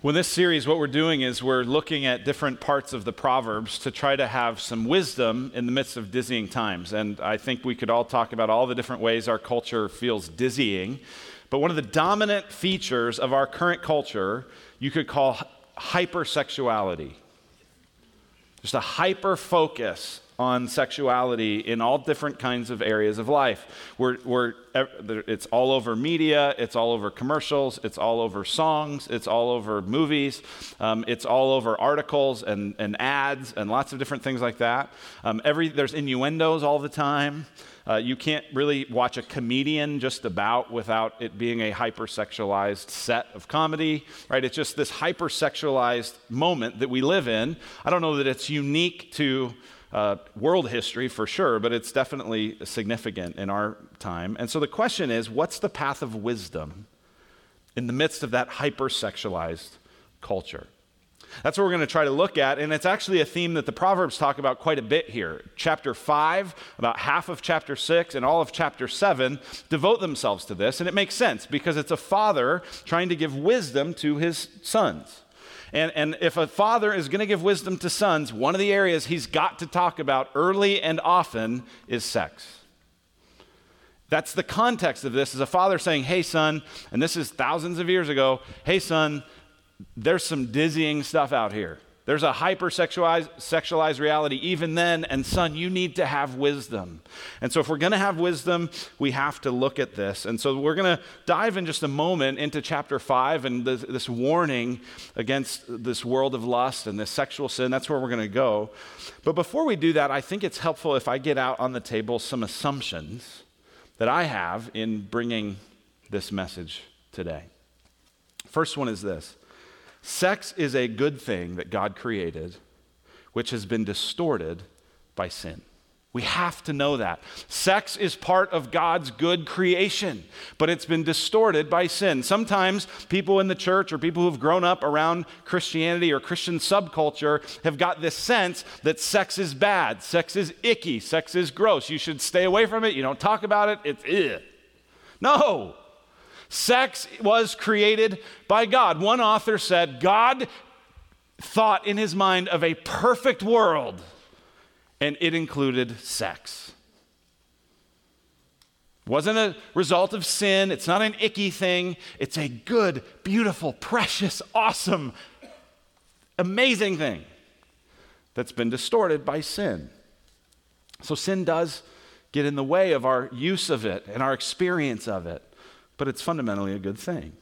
Well, this series, what we're doing is we're looking at different parts of the Proverbs to try to have some wisdom in the midst of dizzying times. And I think we could all talk about all the different ways our culture feels dizzying. But one of the dominant features of our current culture you could call hypersexuality. Just a hyper focus on sexuality in all different kinds of areas of life. We're, we're, it's all over media, it's all over commercials, it's all over songs, it's all over movies, um, it's all over articles and, and ads and lots of different things like that. Um, every, there's innuendos all the time. Uh, you can't really watch a comedian just about without it being a hypersexualized set of comedy, right? It's just this hypersexualized moment that we live in. I don't know that it's unique to uh, world history for sure, but it's definitely significant in our time. And so the question is what's the path of wisdom in the midst of that hypersexualized culture? That's what we're going to try to look at, and it's actually a theme that the Proverbs talk about quite a bit here. Chapter 5, about half of chapter 6, and all of chapter 7 devote themselves to this, and it makes sense because it's a father trying to give wisdom to his sons. And, and if a father is going to give wisdom to sons, one of the areas he's got to talk about early and often is sex. That's the context of this is a father saying, Hey, son, and this is thousands of years ago, hey, son, there's some dizzying stuff out here. There's a hypersexualized sexualized reality even then, and son, you need to have wisdom. And so, if we're going to have wisdom, we have to look at this. And so, we're going to dive in just a moment into chapter five and this, this warning against this world of lust and this sexual sin. That's where we're going to go. But before we do that, I think it's helpful if I get out on the table some assumptions that I have in bringing this message today. First one is this Sex is a good thing that God created, which has been distorted by sin. We have to know that. Sex is part of God's good creation, but it's been distorted by sin. Sometimes people in the church or people who've grown up around Christianity or Christian subculture have got this sense that sex is bad, sex is icky, sex is gross. You should stay away from it. You don't talk about it. It's ugh. No, Sex was created by God. One author said, God thought in his mind of a perfect world, and it included sex. It wasn't a result of sin, it's not an icky thing, it's a good, beautiful, precious, awesome, amazing thing that's been distorted by sin. So sin does get in the way of our use of it and our experience of it but it's fundamentally a good thing.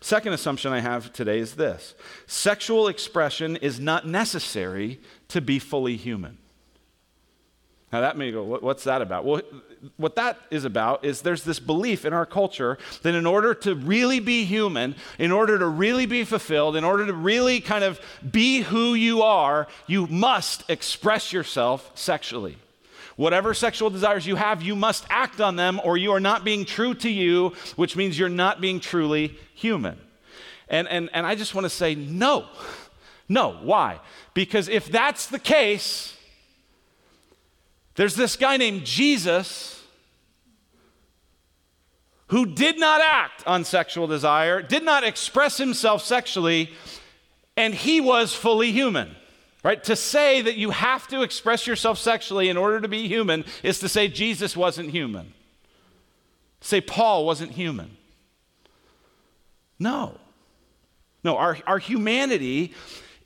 Second assumption I have today is this sexual expression is not necessary to be fully human. Now, that may go, what's that about? Well, what that is about is there's this belief in our culture that in order to really be human, in order to really be fulfilled, in order to really kind of be who you are, you must express yourself sexually. Whatever sexual desires you have, you must act on them, or you are not being true to you, which means you're not being truly human. And, and, and I just want to say no. No. Why? Because if that's the case, there's this guy named Jesus who did not act on sexual desire, did not express himself sexually, and he was fully human. Right? To say that you have to express yourself sexually in order to be human is to say Jesus wasn't human. Say Paul wasn't human. No. No, our, our humanity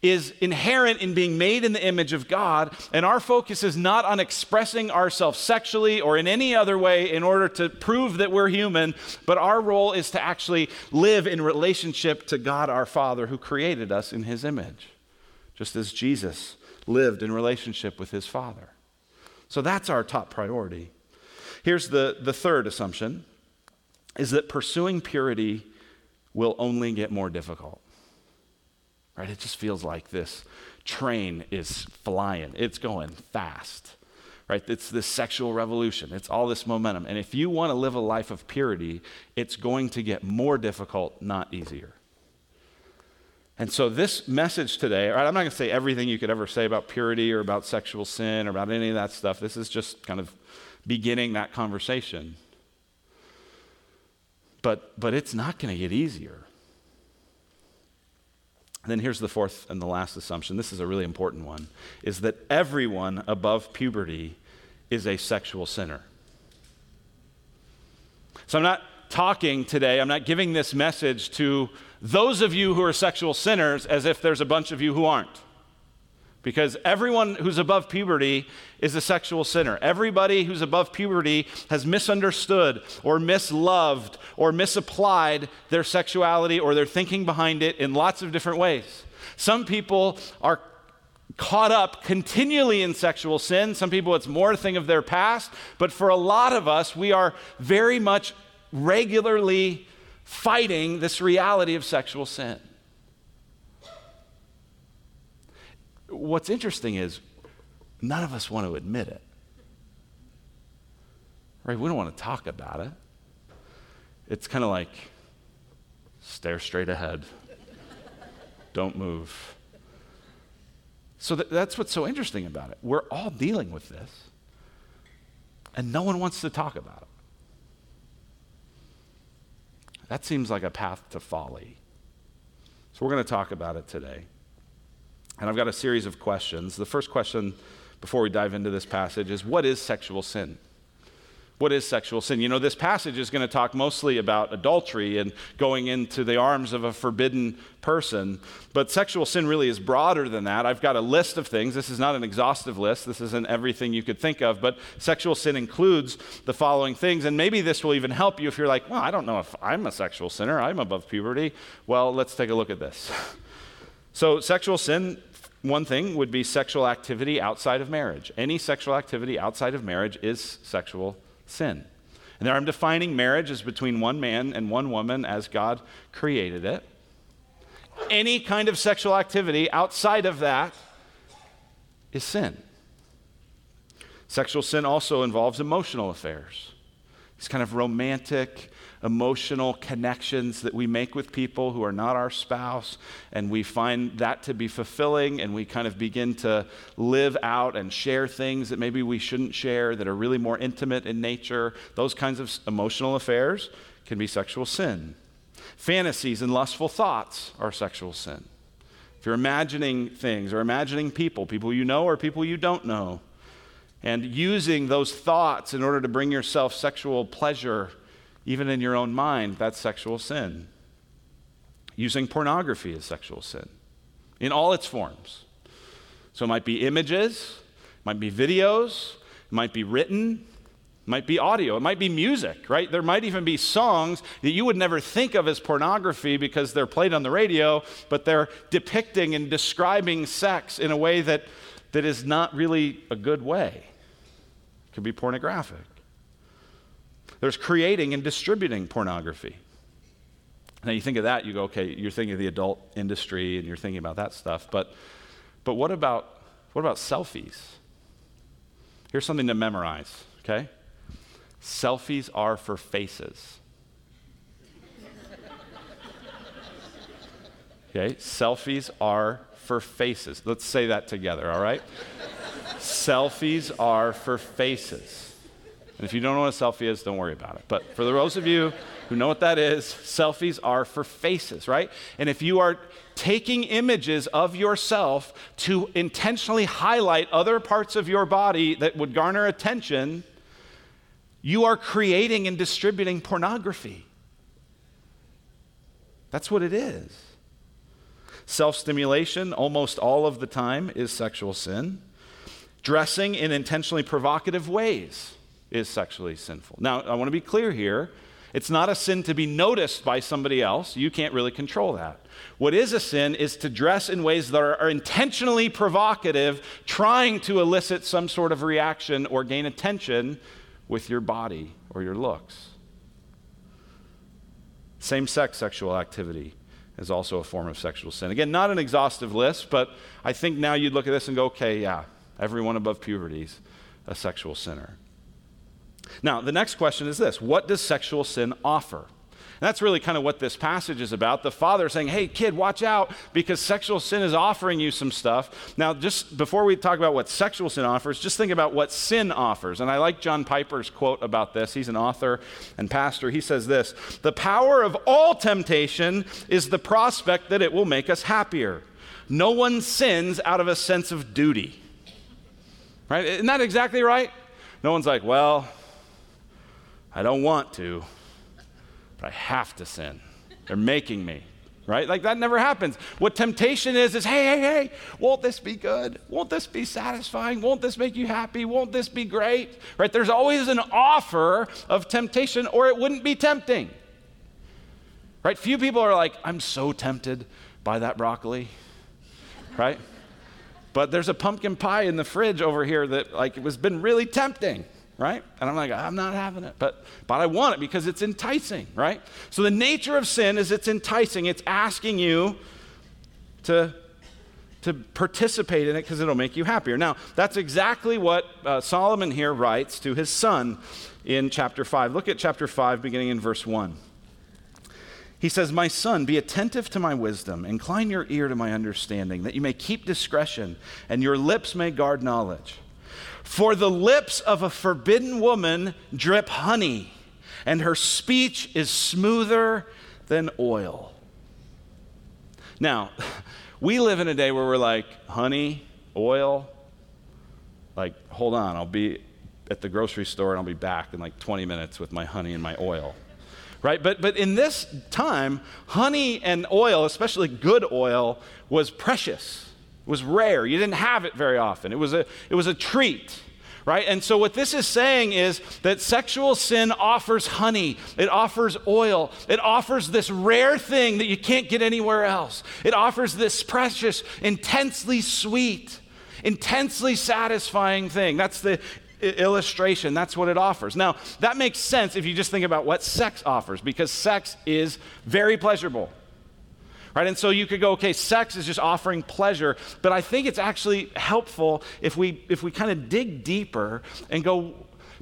is inherent in being made in the image of God, and our focus is not on expressing ourselves sexually or in any other way in order to prove that we're human, but our role is to actually live in relationship to God our Father who created us in his image just as Jesus lived in relationship with his Father. So that's our top priority. Here's the, the third assumption is that pursuing purity will only get more difficult. Right? It just feels like this train is flying. It's going fast. Right? It's this sexual revolution. It's all this momentum. And if you want to live a life of purity, it's going to get more difficult, not easier. And so, this message today, right, I'm not going to say everything you could ever say about purity or about sexual sin or about any of that stuff. This is just kind of beginning that conversation. But, but it's not going to get easier. Then here's the fourth and the last assumption. This is a really important one is that everyone above puberty is a sexual sinner. So I'm not talking today, I'm not giving this message to those of you who are sexual sinners as if there's a bunch of you who aren't. Because everyone who's above puberty is a sexual sinner. Everybody who's above puberty has misunderstood or misloved or misapplied their sexuality or their thinking behind it in lots of different ways. Some people are caught up continually in sexual sin. Some people, it's more a thing of their past. But for a lot of us, we are very much regularly fighting this reality of sexual sin. What's interesting is none of us want to admit it. Right? We don't want to talk about it. It's kind of like stare straight ahead. don't move. So th- that's what's so interesting about it. We're all dealing with this, and no one wants to talk about it. That seems like a path to folly. So we're going to talk about it today. And I've got a series of questions. The first question before we dive into this passage is what is sexual sin? What is sexual sin? You know, this passage is going to talk mostly about adultery and going into the arms of a forbidden person. But sexual sin really is broader than that. I've got a list of things. This is not an exhaustive list, this isn't everything you could think of. But sexual sin includes the following things. And maybe this will even help you if you're like, well, I don't know if I'm a sexual sinner, I'm above puberty. Well, let's take a look at this. So, sexual sin one thing would be sexual activity outside of marriage. Any sexual activity outside of marriage is sexual sin. And there I'm defining marriage as between one man and one woman as God created it. Any kind of sexual activity outside of that is sin. Sexual sin also involves emotional affairs. It's kind of romantic, emotional connections that we make with people who are not our spouse, and we find that to be fulfilling, and we kind of begin to live out and share things that maybe we shouldn't share that are really more intimate in nature. Those kinds of emotional affairs can be sexual sin. Fantasies and lustful thoughts are sexual sin. If you're imagining things or imagining people, people you know or people you don't know, and using those thoughts in order to bring yourself sexual pleasure even in your own mind, that's sexual sin. Using pornography is sexual sin in all its forms. So it might be images, it might be videos, it might be written, it might be audio, it might be music, right? There might even be songs that you would never think of as pornography because they're played on the radio, but they're depicting and describing sex in a way that, that is not really a good way. It could be pornographic. There's creating and distributing pornography. Now you think of that, you go, okay, you're thinking of the adult industry and you're thinking about that stuff. But, but what, about, what about selfies? Here's something to memorize, okay? Selfies are for faces. Okay, selfies are for faces. Let's say that together, all right? selfies are for faces. And if you don't know what a selfie is, don't worry about it. But for those of you who know what that is, selfies are for faces, right? And if you are taking images of yourself to intentionally highlight other parts of your body that would garner attention, you are creating and distributing pornography. That's what it is. Self stimulation, almost all of the time, is sexual sin. Dressing in intentionally provocative ways is sexually sinful. Now, I want to be clear here. It's not a sin to be noticed by somebody else. You can't really control that. What is a sin is to dress in ways that are, intentionally provocative, trying to elicit some sort of reaction or gain attention with your body or your looks. Same sex sexual activity is also a form of sexual sin. Again, not an exhaustive list, but I think now you'd look at this and go, okay, yeah, everyone above puberty is a sexual sinner. Now, the next question is this What does sexual sin offer? that's really kind of what this passage is about. The father saying, Hey, kid, watch out because sexual sin is offering you some stuff. Now, just before we talk about what sexual sin offers, just think about what sin offers. And I like John Piper's quote about this. He's an author and pastor. He says this The power of all temptation is the prospect that it will make us happier. No one sins out of a sense of duty. Right? Isn't that exactly right? No one's like, Well, I don't want to but I have to sin. They're making me, right? Like that never happens. What temptation is, is hey, hey, hey, won't this be good? Won't this be satisfying? Won't this make you happy? Won't this be great? Right? There's always an offer of temptation, or it wouldn't be tempting. Right? Few people are like, I'm so tempted by that broccoli, right? But there's a pumpkin pie in the fridge over here that like it was been really tempting right? And I'm like, I'm not having it, but but I want it because it's enticing, right? So the nature of sin is it's enticing. It's asking you to to participate in it because it'll make you happier. Now, that's exactly what uh, Solomon here writes to his son in chapter 5. Look at chapter 5 beginning in verse 1. He says, My son, be attentive to my wisdom, incline your ear to my understanding, that you may keep discretion, and your lips may guard knowledge. For the lips of a forbidden woman drip honey, and her speech is smoother than oil. Now, we live in a day where we're like, honey, oil, like, hold on, I'll be at the grocery store and I'll be back in like 20 minutes with my honey and my oil. Right? But, but in this time, honey and oil, especially good oil, was precious was rare. You didn't have it very often. It was a, it was a treat. Right? And so, what this is saying is that sexual sin offers honey, it offers oil, it offers this rare thing that you can't get anywhere else. It offers this precious, intensely sweet, intensely satisfying thing. That's the illustration. That's what it offers. Now, that makes sense if you just think about what sex offers, because sex is very pleasurable right? And so you could go, okay, sex is just offering pleasure, but I think it's actually helpful if we if we kind of dig deeper and go,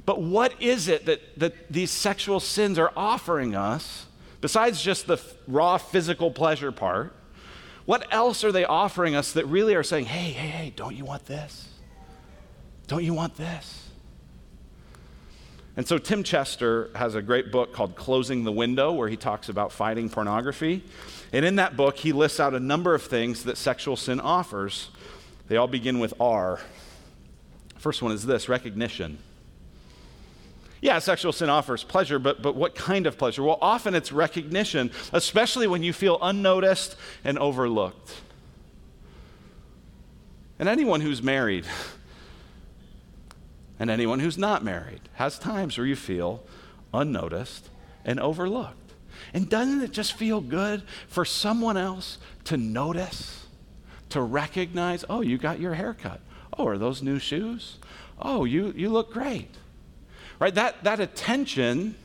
but what is it that that these sexual sins are offering us besides just the f- raw physical pleasure part? What else are they offering us that really are saying, hey, hey, hey, don't you want this? Don't you want this? And so Tim Chester has a great book called Closing the Window where he talks about fighting pornography. And in that book, he lists out a number of things that sexual sin offers. They all begin with R. First one is this recognition. Yeah, sexual sin offers pleasure, but, but what kind of pleasure? Well, often it's recognition, especially when you feel unnoticed and overlooked. And anyone who's married, and anyone who's not married has times where you feel unnoticed and overlooked. And doesn't it just feel good for someone else to notice, to recognize, oh, you got your haircut. Oh, are those new shoes? Oh, you, you look great. Right? That, that attention,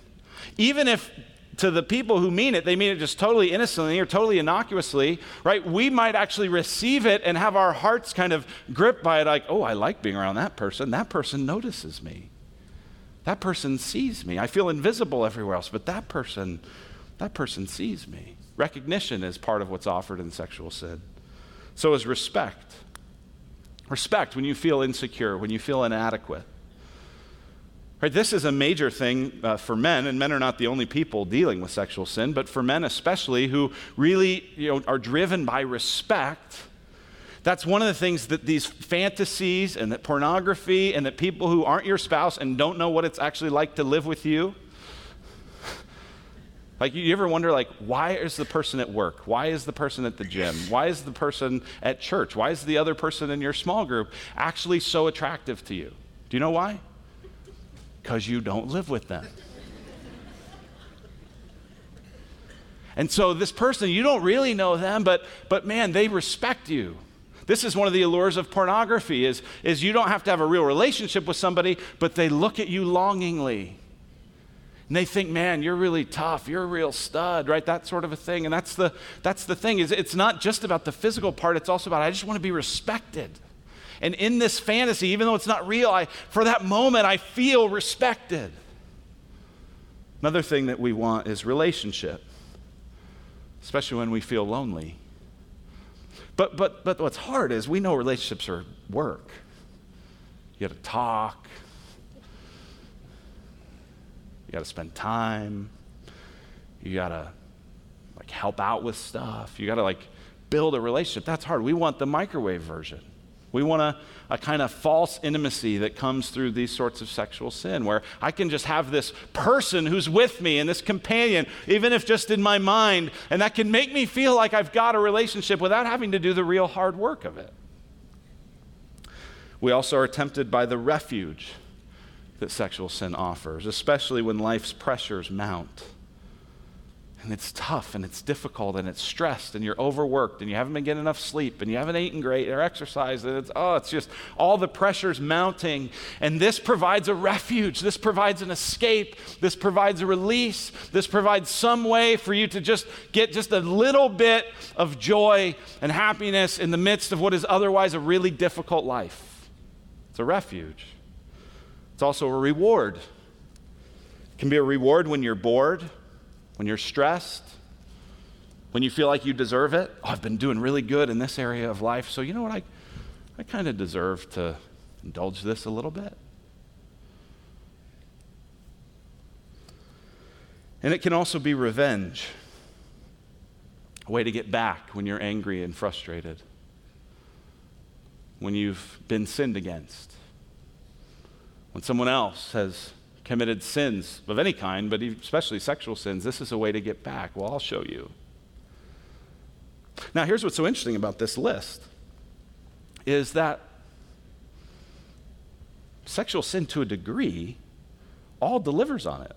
even if to the people who mean it, they mean it just totally innocently or totally innocuously, right? We might actually receive it and have our hearts kind of gripped by it, like, oh, I like being around that person. That person notices me. That person sees me. I feel invisible everywhere else, but that person, that person sees me. Recognition is part of what's offered in sexual sin. So is respect. Respect when you feel insecure, when you feel inadequate. Right, this is a major thing uh, for men, and men are not the only people dealing with sexual sin, but for men especially who really you know, are driven by respect. That's one of the things that these fantasies and that pornography and that people who aren't your spouse and don't know what it's actually like to live with you. Like, you ever wonder, like, why is the person at work? Why is the person at the gym? Why is the person at church? Why is the other person in your small group actually so attractive to you? Do you know why? Because you don't live with them. And so this person, you don't really know them, but, but man, they respect you. This is one of the allures of pornography is, is you don't have to have a real relationship with somebody, but they look at you longingly. And they think, man, you're really tough. You're a real stud, right? That sort of a thing. And that's the, that's the thing is it's not just about the physical part. It's also about, I just want to be respected. And in this fantasy, even though it's not real, I, for that moment, I feel respected. Another thing that we want is relationship, especially when we feel lonely. But, but, but what's hard is we know relationships are work. You got to talk, got to spend time, you got to like help out with stuff, you got to like build a relationship. That's hard. We want the microwave version. We want a, a kind of false intimacy that comes through these sorts of sexual sin, where I can just have this person who's with me and this companion, even if just in my mind, and that can make me feel like I've got a relationship without having to do the real hard work of it. We also are tempted by the refuge that sexual sin offers, especially when life's pressures mount. And it's tough and it's difficult and it's stressed and you're overworked and you haven't been getting enough sleep and you haven't eaten great or exercised and it's oh it's just all the pressures mounting. And this provides a refuge. This provides an escape. This provides a release. This provides some way for you to just get just a little bit of joy and happiness in the midst of what is otherwise a really difficult life. It's a refuge it's also a reward it can be a reward when you're bored when you're stressed, when you feel like you deserve it. Oh, I've been doing really good in this area of life, so you know what? I, I kind of deserve to indulge this a little bit. And it can also be revenge, a way to get back when you're angry and frustrated, when you've been sinned against, when someone else has committed sins of any kind, but especially sexual sins, this is a way to get back. Well, I'll show you. Now, here's what's so interesting about this list is that sexual sin to a degree all delivers on it.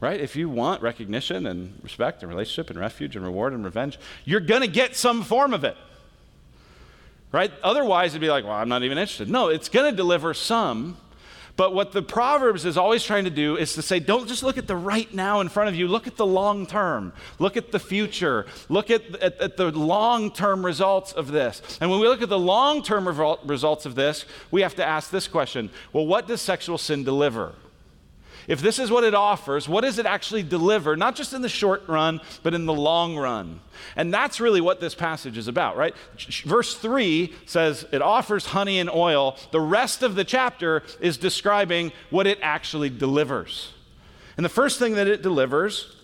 Right? If you want recognition and respect and relationship and refuge and reward and revenge, you're going to get some form of it. Right? Otherwise, it'd be like, well, I'm not even interested. No, it's going to deliver some, but what the Proverbs is always trying to do is to say, don't just look at the right now in front of you, look at the long term, look at the future, look at, at, at the long term results of this. And when we look at the long term results of this, we have to ask this question well, what does sexual sin deliver? If this is what it offers, what does it actually deliver, not just in the short run, but in the long run? And that's really what this passage is about, right? Verse 3 says it offers honey and oil. The rest of the chapter is describing what it actually delivers. And the first thing that it delivers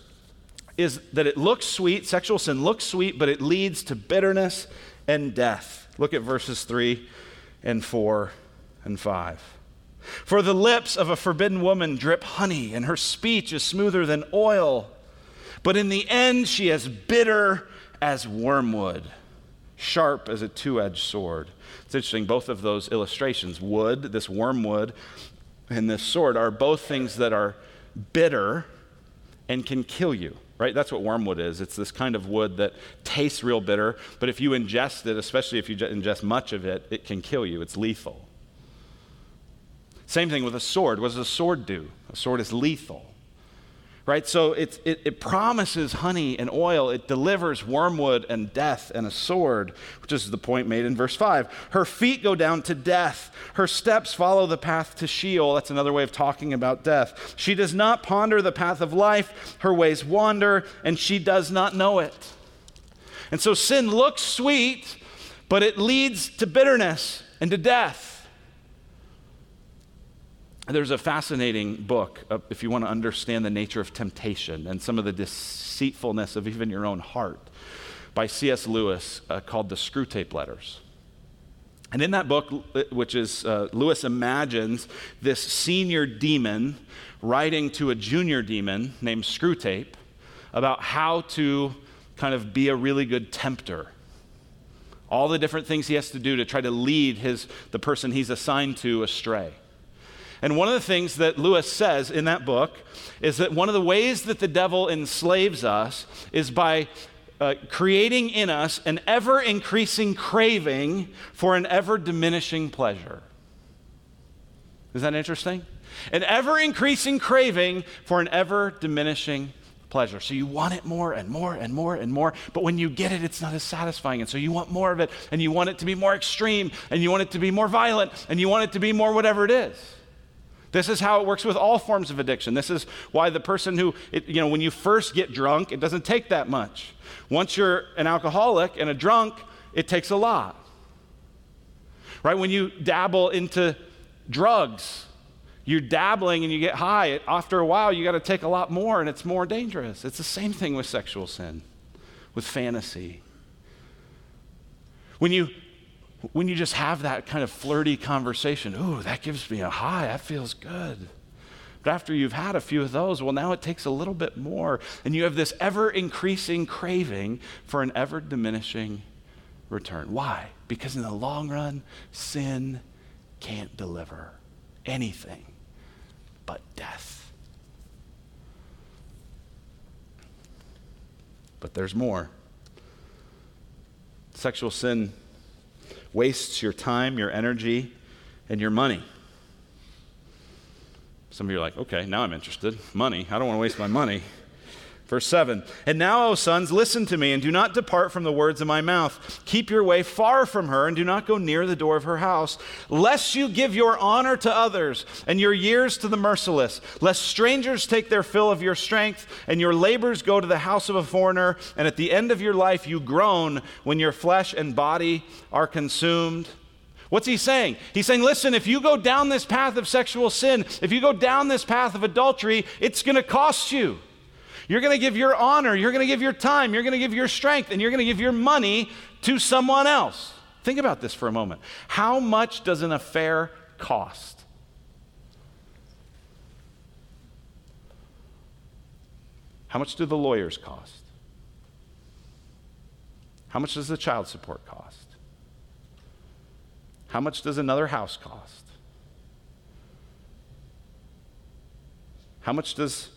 is that it looks sweet, sexual sin looks sweet, but it leads to bitterness and death. Look at verses 3 and 4 and 5. For the lips of a forbidden woman drip honey, and her speech is smoother than oil. But in the end, she is bitter as wormwood, sharp as a two edged sword. It's interesting, both of those illustrations wood, this wormwood, and this sword are both things that are bitter and can kill you right? That's what wormwood is. It's this kind of wood that tastes real bitter, but if you ingest it, especially if you ingest much of it, it can kill you. It's lethal. Same thing with a sword. What does a sword do? A sword is lethal. Right? So it, it promises honey and oil. It delivers wormwood and death and a sword, which is the point made in verse 5. Her feet go down to death. Her steps follow the path to Sheol. That's another way of talking about death. She does not ponder the path of life. Her ways wander, and she does not know it. And so sin looks sweet, but it leads to bitterness and to death. There's a fascinating book, uh, if you want to understand the nature of temptation and some of the deceitfulness of even your own heart, by C.S. Lewis uh, called The Screwtape Letters. And in that book, uh, which is uh, Lewis imagines this senior demon writing to a junior demon named Screwtape about how to kind of be a really good tempter. All the different things he has to do to try to lead his, the person he's assigned to astray. And one of the things that Lewis says in that book is that one of the ways that the devil enslaves us is by uh, creating in us an ever increasing craving for an ever diminishing pleasure. Is that interesting? An ever increasing craving for an ever diminishing pleasure. So you want it more and more and more and more, but when you get it, it's not as satisfying. And so you want more of it, and you want it to be more extreme, and you want it to be more violent, and you want it to be more whatever it is. This is how it works with all forms of addiction. This is why the person who, it, you know, when you first get drunk, it doesn't take that much. Once you're an alcoholic and a drunk, it takes a lot. Right? When you dabble into drugs, you're dabbling and you get high. After a while, you got to take a lot more and it's more dangerous. It's the same thing with sexual sin, with fantasy. When you when you just have that kind of flirty conversation, ooh, that gives me a high, that feels good. But after you've had a few of those, well, now it takes a little bit more. And you have this ever increasing craving for an ever diminishing return. Why? Because in the long run, sin can't deliver anything but death. But there's more. Sexual sin wastes your time, your energy, and your money. Some of you are like, okay, now I'm interested. Money. I don't want to waste my money. Verse 7 And now, O sons, listen to me, and do not depart from the words of my mouth. Keep your way far from her, and do not go near the door of her house, lest you give your honor to others, and your years to the merciless, lest strangers take their fill of your strength, and your labors go to the house of a foreigner, and at the end of your life you groan when your flesh and body are consumed. What's he saying? He's saying, listen, if you go down this path of sexual sin, if you go down this path of adultery, it's going to cost you. You're going to give your honor, you're going to give your time, you're going to give your strength, and you're going to give your money to someone else. Think about this for a moment. How much does an affair cost? How much do the lawyers cost? How much does the child support cost? How much does another house cost? How much does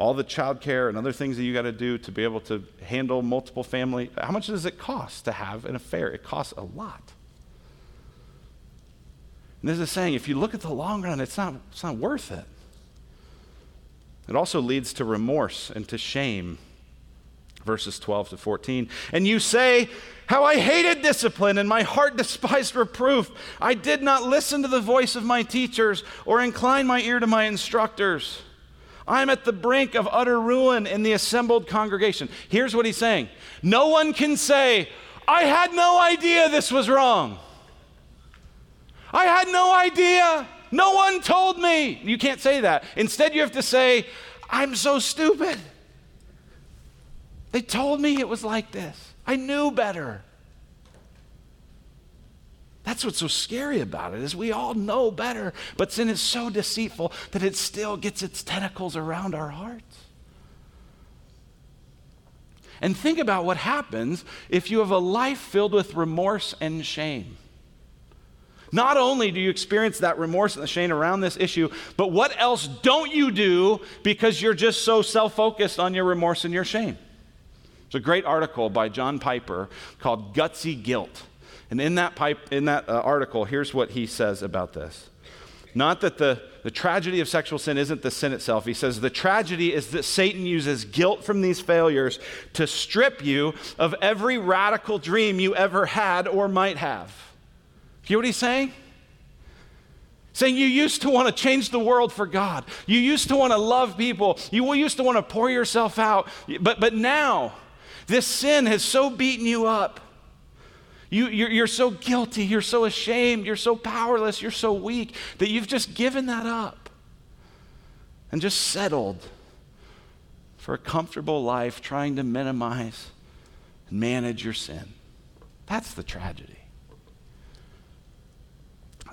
all the childcare and other things that you got to do to be able to handle multiple family. How much does it cost to have an affair? It costs a lot. And this is saying if you look at the long run, it's not, it's not worth it. It also leads to remorse and to shame. Verses 12 to 14. And you say, How I hated discipline and my heart despised reproof. I did not listen to the voice of my teachers or incline my ear to my instructors. I'm at the brink of utter ruin in the assembled congregation. Here's what he's saying No one can say, I had no idea this was wrong. I had no idea. No one told me. You can't say that. Instead, you have to say, I'm so stupid. They told me it was like this. I knew better. That's what's so scary about it is we all know better, but sin is so deceitful that it still gets its tentacles around our hearts. And think about what happens if you have a life filled with remorse and shame. Not only do you experience that remorse and the shame around this issue, but what else don't you do because you're just so self focused on your remorse and your shame? It's a great article by John Piper called Gutsy Guilt. And in that, pipe, in that uh, article, here's what he says about this. Not that the, the tragedy of sexual sin isn't the sin itself. He says the tragedy is that Satan uses guilt from these failures to strip you of every radical dream you ever had or might have. You hear what he's saying? Saying you used to want to change the world for God. You used to want to love people. You used to want to pour yourself out. But, but now, this sin has so beaten you up you, you're, you're so guilty, you're so ashamed, you're so powerless, you're so weak that you've just given that up and just settled for a comfortable life trying to minimize and manage your sin. That's the tragedy.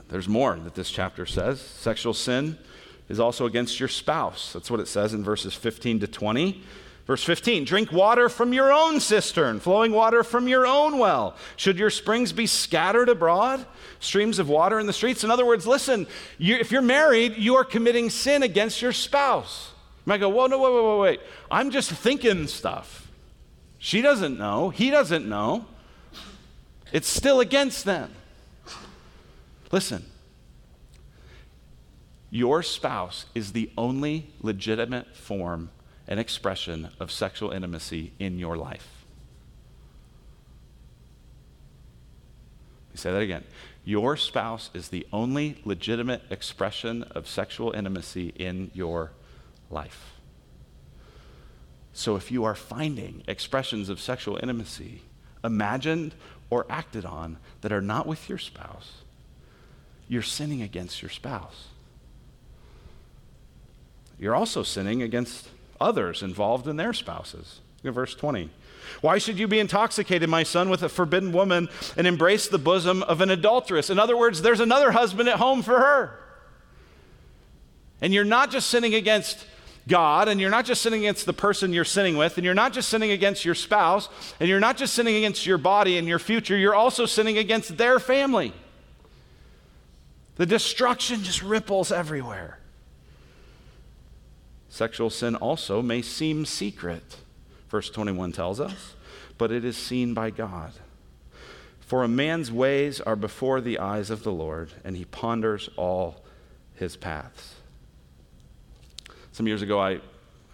There's more that this chapter says. Sexual sin is also against your spouse. That's what it says in verses 15 to 20. Verse 15 Drink water from your own cistern, flowing water from your own well. Should your springs be scattered abroad, streams of water in the streets? In other words, listen, you, if you're married, you are committing sin against your spouse. You might go, Whoa, no, wait, wait, wait, wait. I'm just thinking stuff. She doesn't know, he doesn't know. It's still against them. Listen, your spouse is the only legitimate form an expression of sexual intimacy in your life. Let me say that again. Your spouse is the only legitimate expression of sexual intimacy in your life. So if you are finding expressions of sexual intimacy, imagined or acted on, that are not with your spouse, you're sinning against your spouse. You're also sinning against others involved in their spouses. Look at verse 20. Why should you be intoxicated, my son, with a forbidden woman and embrace the bosom of an adulteress? In other words, there's another husband at home for her. And you're not just sinning against God, and you're not just sinning against the person you're sinning with, and you're not just sinning against your spouse, and you're not just sinning against your body and your future, you're also sinning against their family. The destruction just ripples everywhere. Sexual sin also may seem secret, verse 21 tells us, but it is seen by God. For a man's ways are before the eyes of the Lord, and he ponders all his paths. Some years ago, I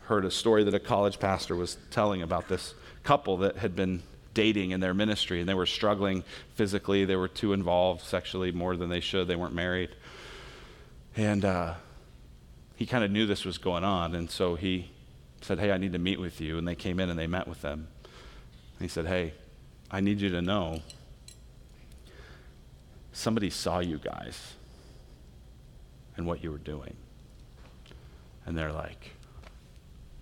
heard a story that a college pastor was telling about this couple that had been dating in their ministry, and they were struggling physically. They were too involved sexually more than they should. They weren't married. And uh, he kind of knew this was going on, and so he said, Hey, I need to meet with you. And they came in and they met with them. And he said, Hey, I need you to know somebody saw you guys and what you were doing. And they're like,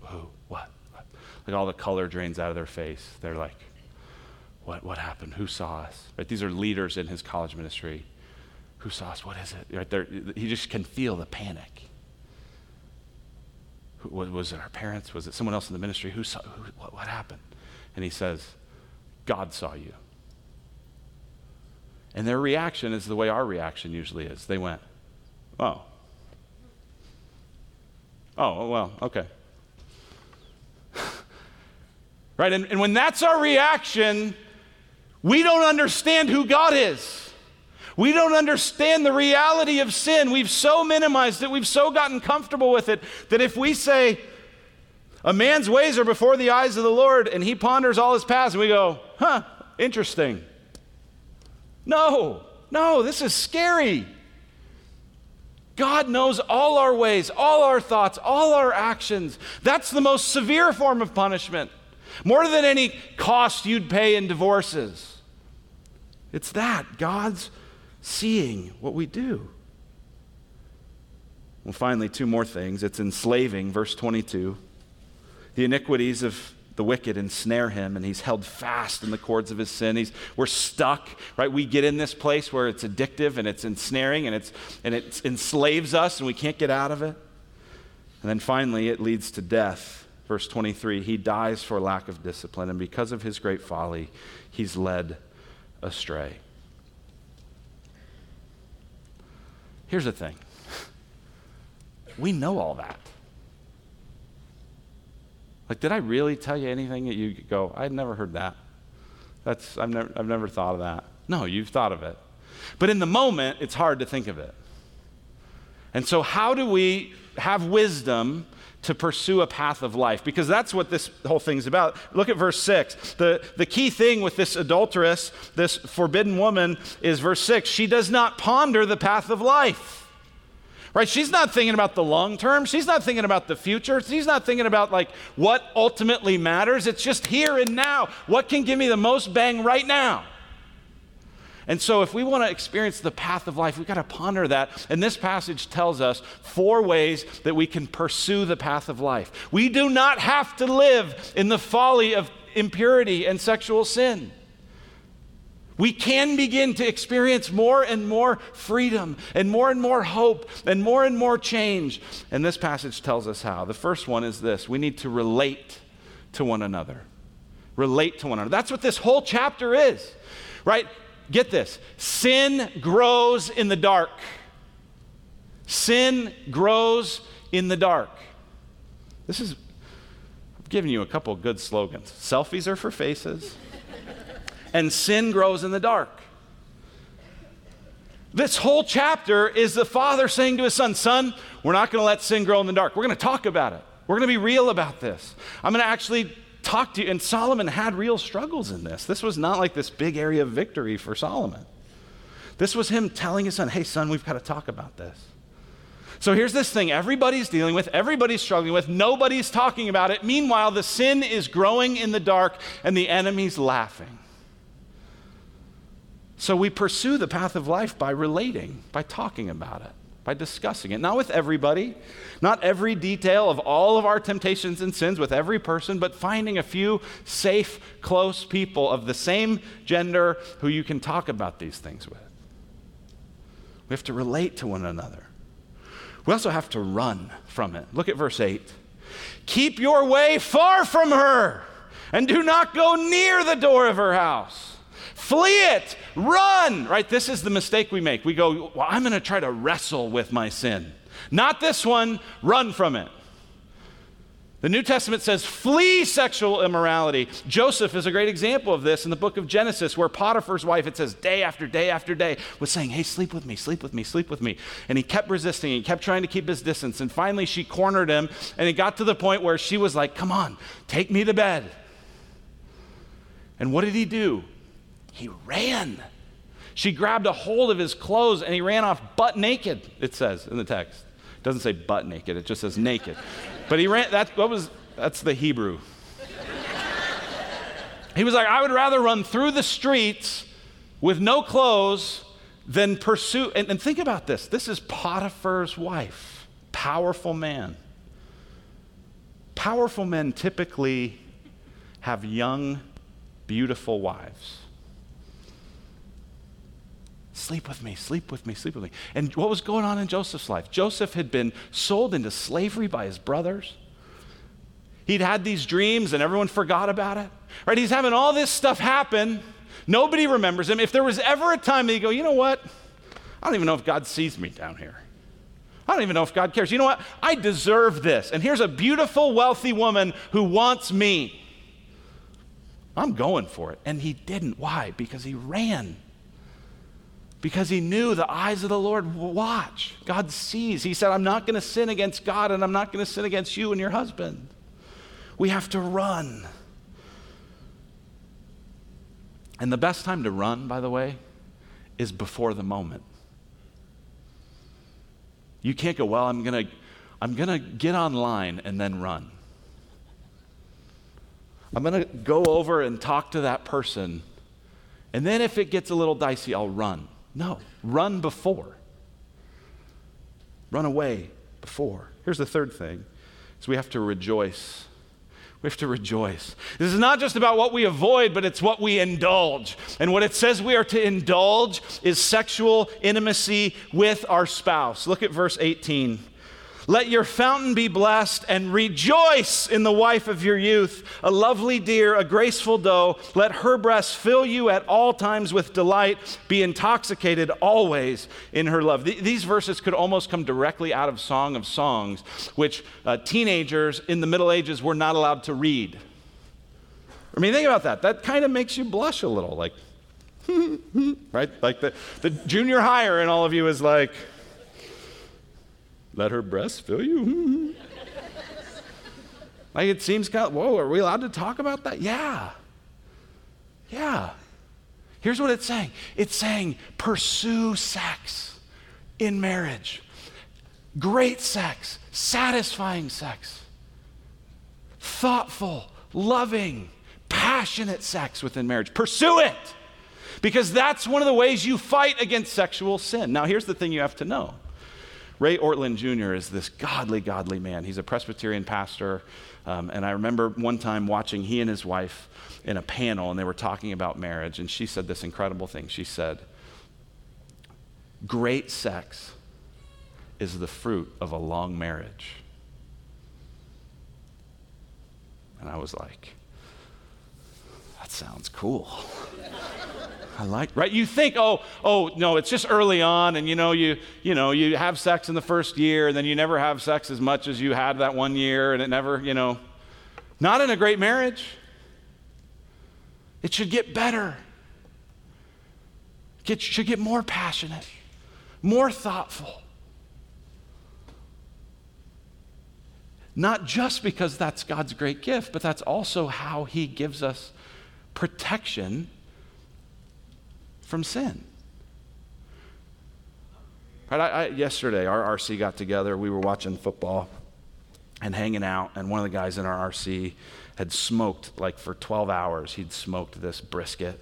Who? What? what? Like all the color drains out of their face. They're like, What, what happened? Who saw us? Right? These are leaders in his college ministry. Who saw us? What is it? Right there, he just can feel the panic. Was, was it our parents? Was it someone else in the ministry? Who saw, who, what, what happened? And he says, God saw you. And their reaction is the way our reaction usually is. They went, Oh. Oh, oh well, okay. right? And, and when that's our reaction, we don't understand who God is. We don't understand the reality of sin. We've so minimized it, we've so gotten comfortable with it that if we say, a man's ways are before the eyes of the Lord, and he ponders all his paths, and we go, huh, interesting. No, no, this is scary. God knows all our ways, all our thoughts, all our actions. That's the most severe form of punishment, more than any cost you'd pay in divorces. It's that God's seeing what we do. Well, finally, two more things. It's enslaving, verse 22. The iniquities of the wicked ensnare him, and he's held fast in the cords of his sin. He's, we're stuck, right? We get in this place where it's addictive and it's ensnaring and, it's, and it enslaves us, and we can't get out of it. And then finally, it leads to death. Verse 23 He dies for lack of discipline, and because of his great folly, he's led astray. Here's the thing we know all that. Like, did I really tell you anything that you go, I'd never heard that? That's, I've never, I've never thought of that. No, you've thought of it. But in the moment, it's hard to think of it. And so, how do we have wisdom to pursue a path of life? Because that's what this whole thing's about. Look at verse 6. The, the key thing with this adulteress, this forbidden woman, is verse 6. She does not ponder the path of life. Right? She's not thinking about the long term. She's not thinking about the future. She's not thinking about like what ultimately matters. It's just here and now. What can give me the most bang right now? And so, if we want to experience the path of life, we've got to ponder that. And this passage tells us four ways that we can pursue the path of life. We do not have to live in the folly of impurity and sexual sin. We can begin to experience more and more freedom and more and more hope and more and more change. And this passage tells us how. The first one is this we need to relate to one another. Relate to one another. That's what this whole chapter is, right? Get this sin grows in the dark. Sin grows in the dark. This is, I'm giving you a couple good slogans. Selfies are for faces, and sin grows in the dark. This whole chapter is the father saying to his son, Son, we're not going to let sin grow in the dark. We're going to talk about it. We're going to be real about this. I'm going to actually talk to you. And Solomon had real struggles in this. This was not like this big area of victory for Solomon. This was him telling his son, hey, son, we've got to talk about this. So here's this thing everybody's dealing with, everybody's struggling with, nobody's talking about it. Meanwhile, the sin is growing in the dark and the enemy's laughing. So we pursue the path of life by relating, by talking about it, by discussing it. Not with everybody, not every detail of all of our temptations and sins with every person, but finding a few safe, close people of the same gender who you can talk about these things with. We have to relate to one another. We also have to run from it. Look at verse 8. Keep your way far from her, and do not go near the door of her house. Flee it, run, right? This is the mistake we make. We go, Well, I'm going to try to wrestle with my sin. Not this one, run from it. The New Testament says, flee sexual immorality. Joseph is a great example of this in the book of Genesis, where Potiphar's wife, it says, day after day after day, was saying, Hey, sleep with me, sleep with me, sleep with me. And he kept resisting, he kept trying to keep his distance. And finally, she cornered him, and it got to the point where she was like, Come on, take me to bed. And what did he do? He ran. She grabbed a hold of his clothes and he ran off butt naked, it says in the text. It doesn't say butt naked, it just says naked. But he ran, that's, what was, that's the Hebrew. he was like, I would rather run through the streets with no clothes than pursue. And, and think about this this is Potiphar's wife, powerful man. Powerful men typically have young, beautiful wives. Sleep with me, sleep with me, sleep with me. And what was going on in Joseph's life? Joseph had been sold into slavery by his brothers. He'd had these dreams and everyone forgot about it. Right? He's having all this stuff happen. Nobody remembers him. If there was ever a time that you go, you know what? I don't even know if God sees me down here. I don't even know if God cares. You know what? I deserve this. And here's a beautiful, wealthy woman who wants me. I'm going for it. And he didn't. Why? Because he ran because he knew the eyes of the Lord watch. God sees. He said, I'm not going to sin against God and I'm not going to sin against you and your husband. We have to run. And the best time to run, by the way, is before the moment. You can't go, well, I'm going to I'm going to get online and then run. I'm going to go over and talk to that person. And then if it gets a little dicey, I'll run. No, run before. Run away before. Here's the third thing is we have to rejoice. We have to rejoice. This is not just about what we avoid, but it's what we indulge. And what it says we are to indulge is sexual intimacy with our spouse. Look at verse 18. Let your fountain be blessed and rejoice in the wife of your youth, a lovely deer, a graceful doe. Let her breasts fill you at all times with delight. Be intoxicated always in her love. Th- these verses could almost come directly out of Song of Songs, which uh, teenagers in the Middle Ages were not allowed to read. I mean, think about that. That kind of makes you blush a little, like, right? Like the, the junior higher in all of you is like, let her breasts fill you? like it seems kind of, whoa, are we allowed to talk about that? Yeah. Yeah. Here's what it's saying it's saying pursue sex in marriage. Great sex, satisfying sex, thoughtful, loving, passionate sex within marriage. Pursue it because that's one of the ways you fight against sexual sin. Now, here's the thing you have to know Ray Ortlund Jr. is this godly, godly man. He's a Presbyterian pastor. Um, and I remember one time watching he and his wife in a panel, and they were talking about marriage. And she said this incredible thing. She said, Great sex is the fruit of a long marriage. And I was like, that sounds cool. I like, right? You think, oh, oh, no, it's just early on, and you know, you, you know, you have sex in the first year, and then you never have sex as much as you had that one year, and it never, you know, not in a great marriage. It should get better. It should get more passionate, more thoughtful. Not just because that's God's great gift, but that's also how He gives us protection from sin. Right, I, I, yesterday, our RC got together. We were watching football and hanging out, and one of the guys in our RC had smoked like for 12 hours. He'd smoked this brisket,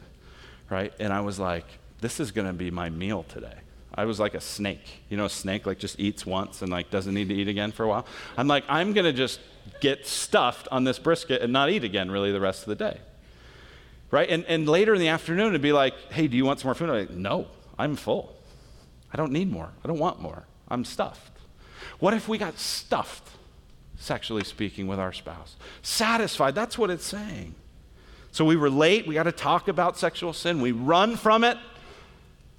right? And I was like, this is going to be my meal today. I was like a snake. You know, a snake like just eats once and like doesn't need to eat again for a while. I'm like, I'm going to just get stuffed on this brisket and not eat again really the rest of the day. Right? And, and later in the afternoon, it'd be like, hey, do you want some more food? I'm like, no, I'm full. I don't need more. I don't want more. I'm stuffed. What if we got stuffed, sexually speaking, with our spouse? Satisfied. That's what it's saying. So we relate. We got to talk about sexual sin. We run from it.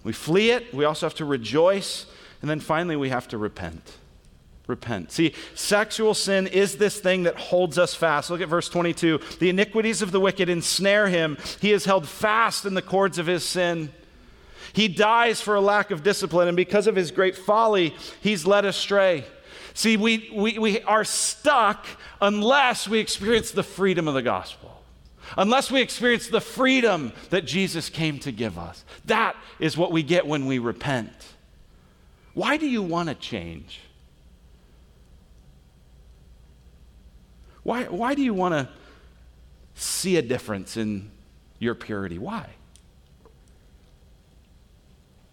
We flee it. We also have to rejoice. And then finally, we have to repent. Repent. See, sexual sin is this thing that holds us fast. Look at verse 22. The iniquities of the wicked ensnare him. He is held fast in the cords of his sin. He dies for a lack of discipline, and because of his great folly, he's led astray. See, we, we, we are stuck unless we experience the freedom of the gospel, unless we experience the freedom that Jesus came to give us. That is what we get when we repent. Why do you want to change? Why, why do you want to see a difference in your purity? Why?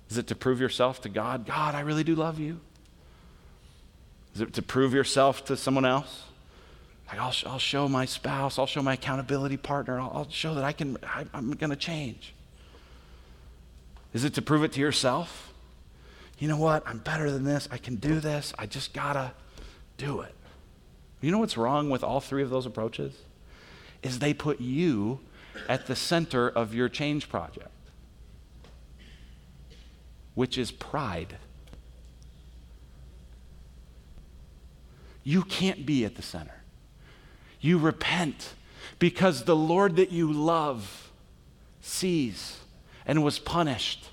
Is it to prove yourself to God? God, I really do love you. Is it to prove yourself to someone else? Like, I'll, I'll show my spouse, I'll show my accountability partner, I'll, I'll show that I can, I, I'm going to change. Is it to prove it to yourself? You know what? I'm better than this. I can do this. I just got to do it. You know what's wrong with all three of those approaches? Is they put you at the center of your change project which is pride. You can't be at the center. You repent because the Lord that you love sees and was punished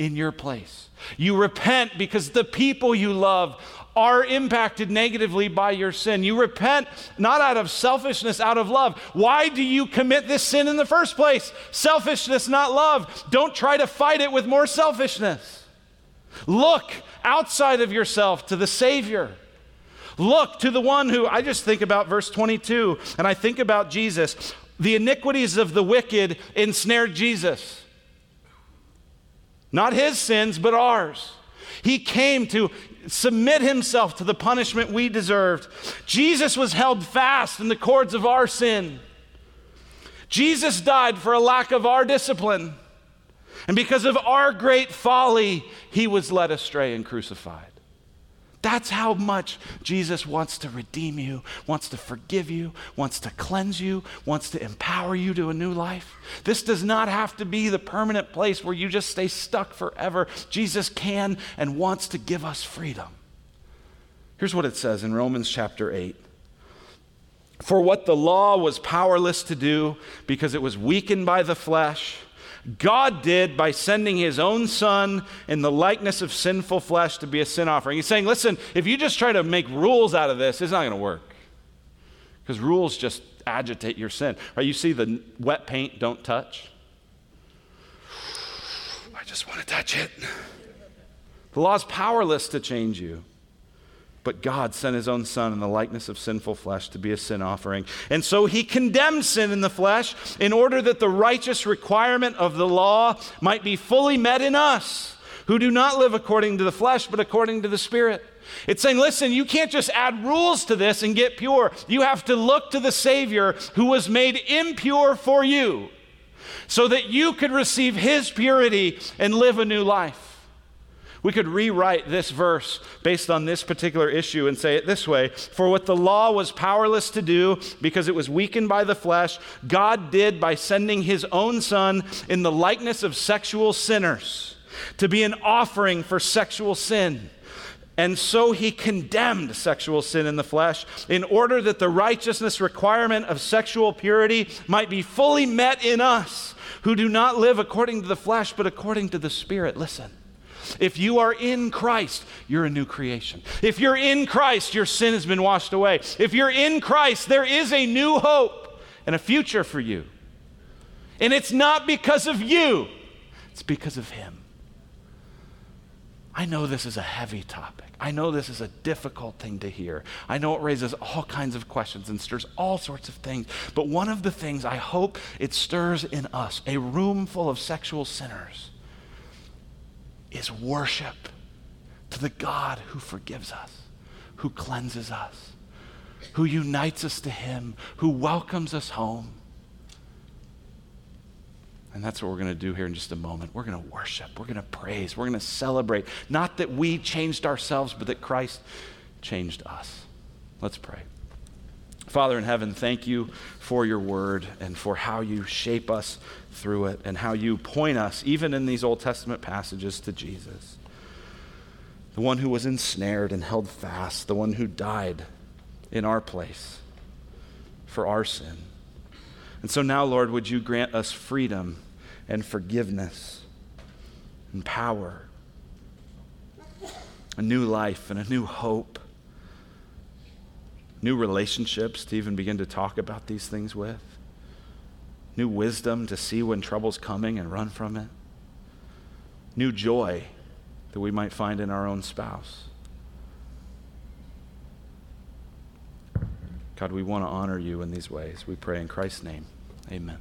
in your place. You repent because the people you love are impacted negatively by your sin. You repent not out of selfishness, out of love. Why do you commit this sin in the first place? Selfishness, not love. Don't try to fight it with more selfishness. Look outside of yourself to the Savior. Look to the one who, I just think about verse 22 and I think about Jesus. The iniquities of the wicked ensnared Jesus. Not his sins, but ours. He came to submit himself to the punishment we deserved. Jesus was held fast in the cords of our sin. Jesus died for a lack of our discipline. And because of our great folly, he was led astray and crucified. That's how much Jesus wants to redeem you, wants to forgive you, wants to cleanse you, wants to empower you to a new life. This does not have to be the permanent place where you just stay stuck forever. Jesus can and wants to give us freedom. Here's what it says in Romans chapter 8. For what the law was powerless to do because it was weakened by the flesh, God did by sending his own son in the likeness of sinful flesh to be a sin offering. He's saying, listen, if you just try to make rules out of this, it's not going to work. Because rules just agitate your sin. Right? You see the wet paint, don't touch. I just want to touch it. The law is powerless to change you. But God sent his own son in the likeness of sinful flesh to be a sin offering. And so he condemned sin in the flesh in order that the righteous requirement of the law might be fully met in us who do not live according to the flesh, but according to the Spirit. It's saying, listen, you can't just add rules to this and get pure. You have to look to the Savior who was made impure for you so that you could receive his purity and live a new life. We could rewrite this verse based on this particular issue and say it this way For what the law was powerless to do because it was weakened by the flesh, God did by sending his own son in the likeness of sexual sinners to be an offering for sexual sin. And so he condemned sexual sin in the flesh in order that the righteousness requirement of sexual purity might be fully met in us who do not live according to the flesh, but according to the Spirit. Listen. If you are in Christ, you're a new creation. If you're in Christ, your sin has been washed away. If you're in Christ, there is a new hope and a future for you. And it's not because of you, it's because of Him. I know this is a heavy topic. I know this is a difficult thing to hear. I know it raises all kinds of questions and stirs all sorts of things. But one of the things I hope it stirs in us, a room full of sexual sinners, is worship to the God who forgives us, who cleanses us, who unites us to Him, who welcomes us home. And that's what we're going to do here in just a moment. We're going to worship. We're going to praise. We're going to celebrate. Not that we changed ourselves, but that Christ changed us. Let's pray. Father in heaven, thank you for your word and for how you shape us through it and how you point us, even in these Old Testament passages, to Jesus. The one who was ensnared and held fast, the one who died in our place for our sin. And so now, Lord, would you grant us freedom and forgiveness and power, a new life and a new hope, new relationships to even begin to talk about these things with, new wisdom to see when trouble's coming and run from it, new joy that we might find in our own spouse. God, we want to honor you in these ways. We pray in Christ's name. Amen.